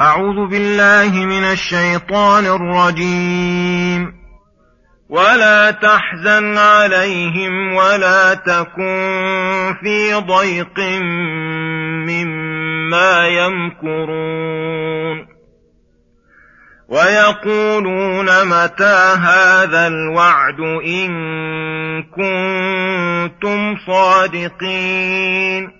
أعوذ بالله من الشيطان الرجيم. ولا تحزن عليهم ولا تكن في ضيق مما يمكرون. ويقولون متى هذا الوعد إن كنتم صادقين.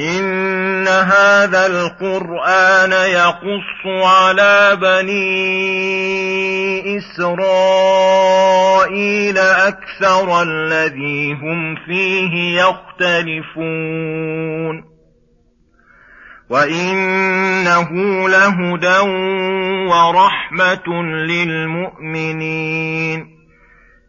إن هذا القرآن يقص على بني إسرائيل أكثر الذي هم فيه يختلفون وإنه لهدى ورحمة للمؤمنين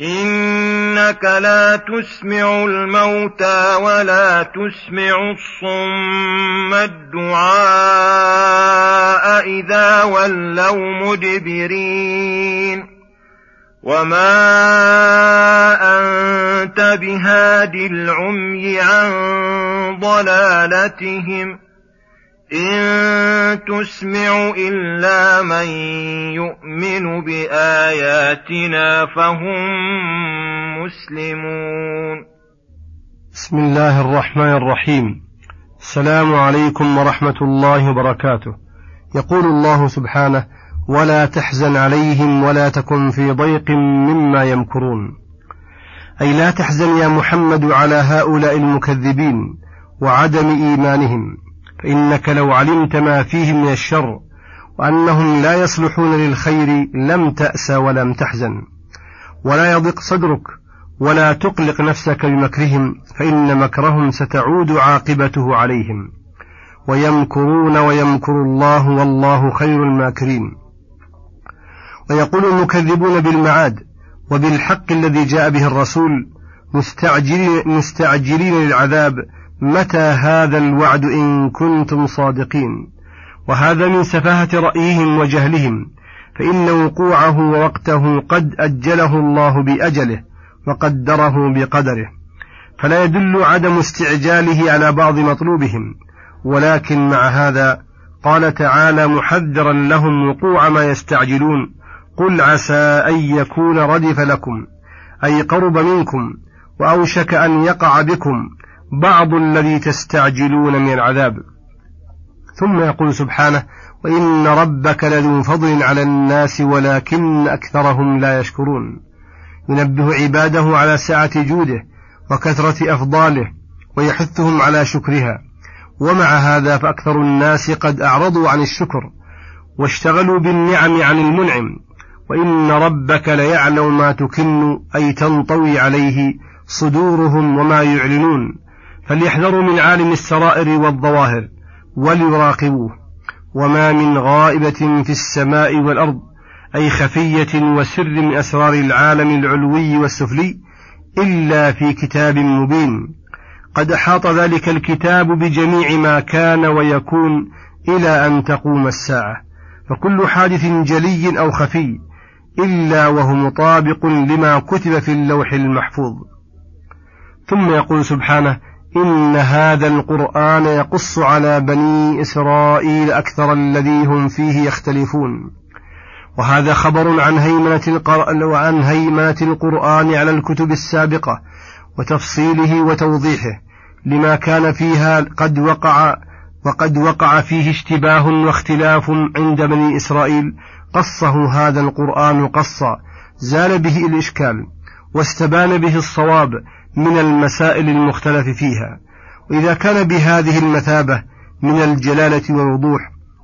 إنك لا تسمع الموتى ولا تسمع الصم الدعاء إذا ولوا مدبرين وما أنت بهاد العمي عن ضلالتهم إن تسمع إلا من يؤمن بآياتنا فهم مسلمون. بسم الله الرحمن الرحيم. السلام عليكم ورحمة الله وبركاته. يقول الله سبحانه: ولا تحزن عليهم ولا تكن في ضيق مما يمكرون. أي لا تحزن يا محمد على هؤلاء المكذبين وعدم إيمانهم فإنك لو علمت ما فيهم من الشر وأنهم لا يصلحون للخير لم تأس ولم تحزن. ولا يضق صدرك ولا تقلق نفسك بمكرهم فإن مكرهم ستعود عاقبته عليهم. ويمكرون ويمكر الله والله خير الماكرين. ويقول المكذبون بالمعاد وبالحق الذي جاء به الرسول مستعجلين, مستعجلين للعذاب متى هذا الوعد إن كنتم صادقين؟ وهذا من سفاهة رأيهم وجهلهم فإن وقوعه ووقته قد أجله الله بأجله وقدره بقدره فلا يدل عدم استعجاله على بعض مطلوبهم. ولكن مع هذا قال تعالى محذرا لهم وقوع ما يستعجلون قل عسى أن يكون ردف لكم أي قرب منكم وأوشك أن يقع بكم بعض الذي تستعجلون من العذاب. ثم يقول سبحانه وإن ربك لذو فضل على الناس ولكن أكثرهم لا يشكرون. ينبه عباده على سعة جوده وكثرة أفضاله ويحثهم على شكرها. ومع هذا فأكثر الناس قد أعرضوا عن الشكر واشتغلوا بالنعم عن المنعم. وإن ربك ليعلم ما تكن أي تنطوي عليه صدورهم وما يعلنون. فليحذروا من عالم السرائر والظواهر وليراقبوه. وما من غائبة في السماء والأرض أي خفية وسر من أسرار العالم العلوي والسفلي إلا في كتاب مبين. قد أحاط ذلك الكتاب بجميع ما كان ويكون إلى أن تقوم الساعة. فكل حادث جلي أو خفي إلا وهو مطابق لما كتب في اللوح المحفوظ. ثم يقول سبحانه إن هذا القرآن يقص على بني إسرائيل أكثر الذي هم فيه يختلفون. وهذا خبر عن هيمنة, وعن هيمنة القرآن على الكتب السابقة وتفصيله وتوضيحه لما كان فيها قد وقع وقد وقع فيه اشتباه واختلاف عند بني إسرائيل. قصه هذا القرآن قصا زال به الإشكال واستبان به الصواب من المسائل المختلف فيها. وإذا كان بهذه المثابة من الجلالة والوضوح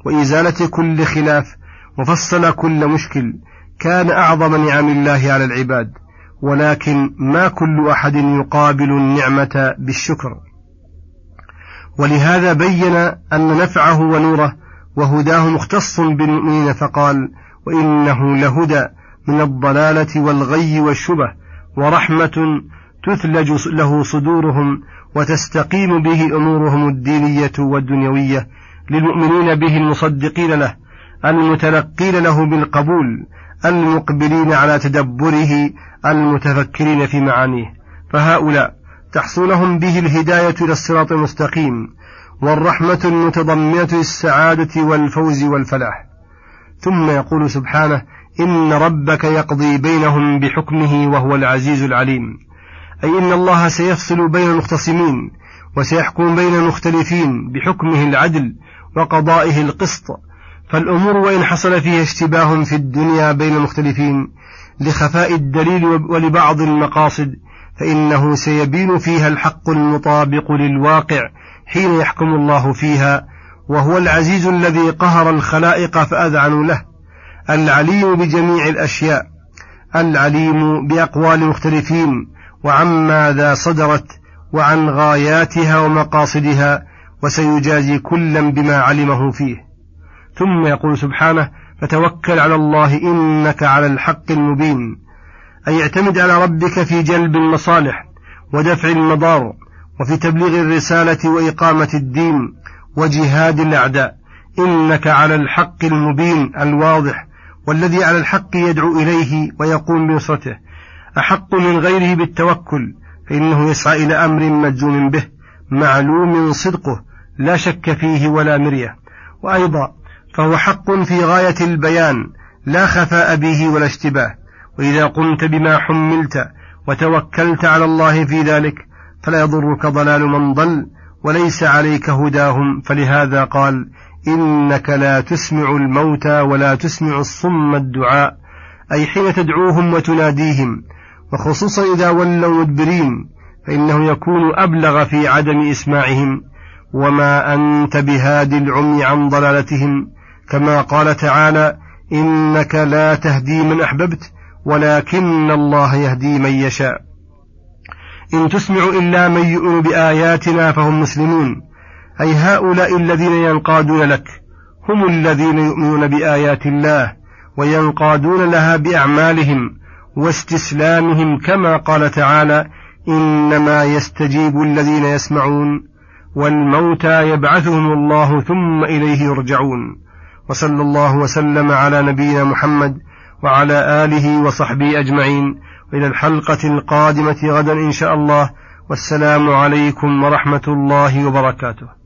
وإزالة كل خلاف وفصل كل مشكل كان أعظم نعم الله على العباد. ولكن ما كل أحد يقابل النعمة بالشكر. ولهذا بين أن نفعه ونوره وهداه مختص بالمؤمنين فقال وإنه لهدى من الضلالة والغي والشبه ورحمة تثلج له صدورهم وتستقيم به أمورهم الدينية والدنيوية للمؤمنين به المصدقين له المتلقين له بالقبول المقبلين على تدبره المتفكرين في معانيه. فهؤلاء تحصل لهم به الهداية إلى الصراط المستقيم والرحمة المتضمنة للسعادة والفوز والفلاح. ثم يقول سبحانه إن ربك يقضي بينهم بحكمه وهو العزيز العليم. أي إن الله سيفصل بين المختصمين وسيحكم بين المختلفين بحكمه العدل وقضائه القسط فالأمور وإن حصل فيها اشتباه في الدنيا بين المختلفين لخفاء الدليل ولبعض المقاصد فإنه سيبين فيها الحق المطابق للواقع حين يحكم الله فيها وهو العزيز الذي قهر الخلائق فأذعنوا له العليم بجميع الأشياء العليم بأقوال المختلفين وعن ماذا صدرت وعن غاياتها ومقاصدها وسيجازي كلا بما علمه فيه. ثم يقول سبحانه فتوكل على الله إنك على الحق المبين أي اعتمد على ربك في جلب المصالح ودفع المضار وفي تبليغ الرسالة وإقامة الدين وجهاد الأعداء. إنك على الحق المبين الواضح والذي على الحق يدعو إليه ويقوم بنصرته. أحق من غيره بالتوكل فإنه يسعى إلى أمر مجزوم به معلوم صدقه لا شك فيه ولا مرية. وأيضا فهو حق في غاية البيان لا خفاء به ولا اشتباه. وإذا قمت بما حملت وتوكلت على الله في ذلك فلا يضرك ضلال من ضل وليس عليك هداهم. فلهذا قال إنك لا تسمع الموتى ولا تسمع الصم الدعاء أي حين تدعوهم وتناديهم وخصوصا إذا ولوا مدبرين فإنه يكون أبلغ في عدم إسماعهم وما أنت بهاد العمي عن ضلالتهم كما قال تعالى إنك لا تهدي من أحببت ولكن الله يهدي من يشاء. إن تسمع إلا من يؤمن بآياتنا فهم مسلمون أي هؤلاء الذين ينقادون لك هم الذين يؤمنون بآيات الله وينقادون لها بأعمالهم واستسلامهم كما قال تعالى إنما يستجيب الذين يسمعون والموتى يبعثهم الله ثم إليه يرجعون وصلى الله وسلم على نبينا محمد وعلى آله وصحبه أجمعين وإلى الحلقة القادمة غدا إن شاء الله والسلام عليكم ورحمة الله وبركاته